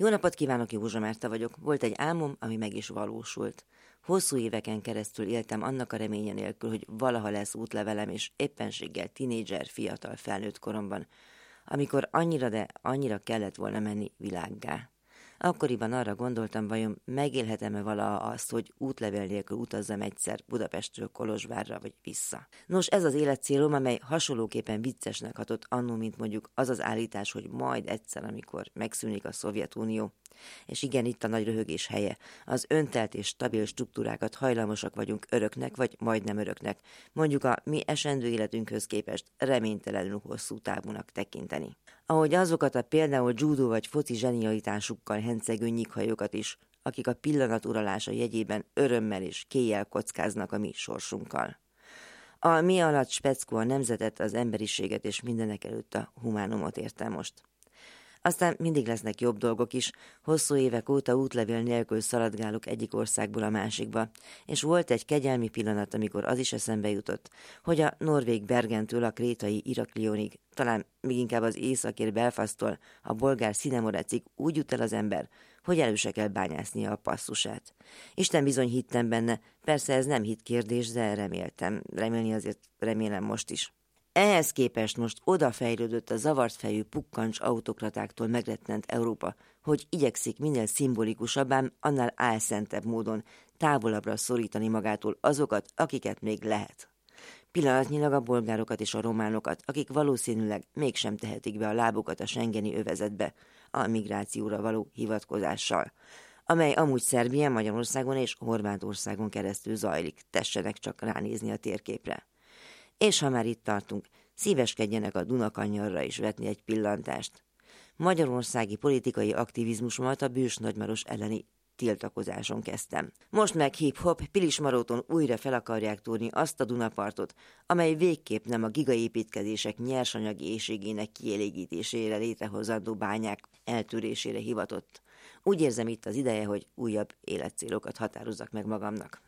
Jó napot kívánok, Józsa Márta vagyok. Volt egy álmom, ami meg is valósult. Hosszú éveken keresztül éltem annak a reménye nélkül, hogy valaha lesz útlevelem, és éppenséggel tinédzser, fiatal felnőtt koromban, amikor annyira, de annyira kellett volna menni világgá. Akkoriban arra gondoltam, vajon megélhetem-e valaha azt, hogy útlevél nélkül utazzam egyszer Budapestről Kolozsvárra vagy vissza. Nos, ez az életcélom, amely hasonlóképpen viccesnek hatott annó, mint mondjuk az az állítás, hogy majd egyszer, amikor megszűnik a Szovjetunió, és igen, itt a nagy röhögés helye. Az öntelt és stabil struktúrákat hajlamosak vagyunk öröknek, vagy majdnem öröknek, mondjuk a mi esendő életünkhöz képest reménytelenül hosszú távúnak tekinteni. Ahogy azokat a például judo vagy foci zsenialitásukkal hencegő nyighajókat is, akik a pillanat uralása jegyében örömmel és kéjjel kockáznak a mi sorsunkkal. A mi alatt speckó a nemzetet, az emberiséget és mindenek előtt a humánumot értem most. Aztán mindig lesznek jobb dolgok is. Hosszú évek óta útlevél nélkül szaladgálok egyik országból a másikba, és volt egy kegyelmi pillanat, amikor az is eszembe jutott, hogy a Norvég Bergentől a krétai Iraklionig, talán még inkább az északért Belfastól a bolgár Szinemorecig úgy jut el az ember, hogy előse kell bányásznia a passzusát. Isten bizony hittem benne, persze ez nem hit kérdés, de reméltem, remélni azért remélem most is. Ehhez képest most odafejlődött a zavart fejű pukkancs autokratáktól megrettent Európa, hogy igyekszik minél szimbolikusabbán, annál álszentebb módon távolabbra szorítani magától azokat, akiket még lehet. Pillanatnyilag a bolgárokat és a románokat, akik valószínűleg mégsem tehetik be a lábukat a Schengeni övezetbe a migrációra való hivatkozással, amely amúgy Szerbia, Magyarországon és Horvátországon keresztül zajlik, tessenek csak ránézni a térképre. És ha már itt tartunk, szíveskedjenek a Dunakanyarra is vetni egy pillantást. Magyarországi politikai aktivizmusomat a bős nagymaros elleni tiltakozáson kezdtem. Most meg hip-hop Pilismaróton újra fel akarják túrni azt a Dunapartot, amely végképp nem a gigaépítkezések nyersanyagi éjségének kielégítésére létrehozandó bányák eltűrésére hivatott. Úgy érzem itt az ideje, hogy újabb életcélokat határozzak meg magamnak.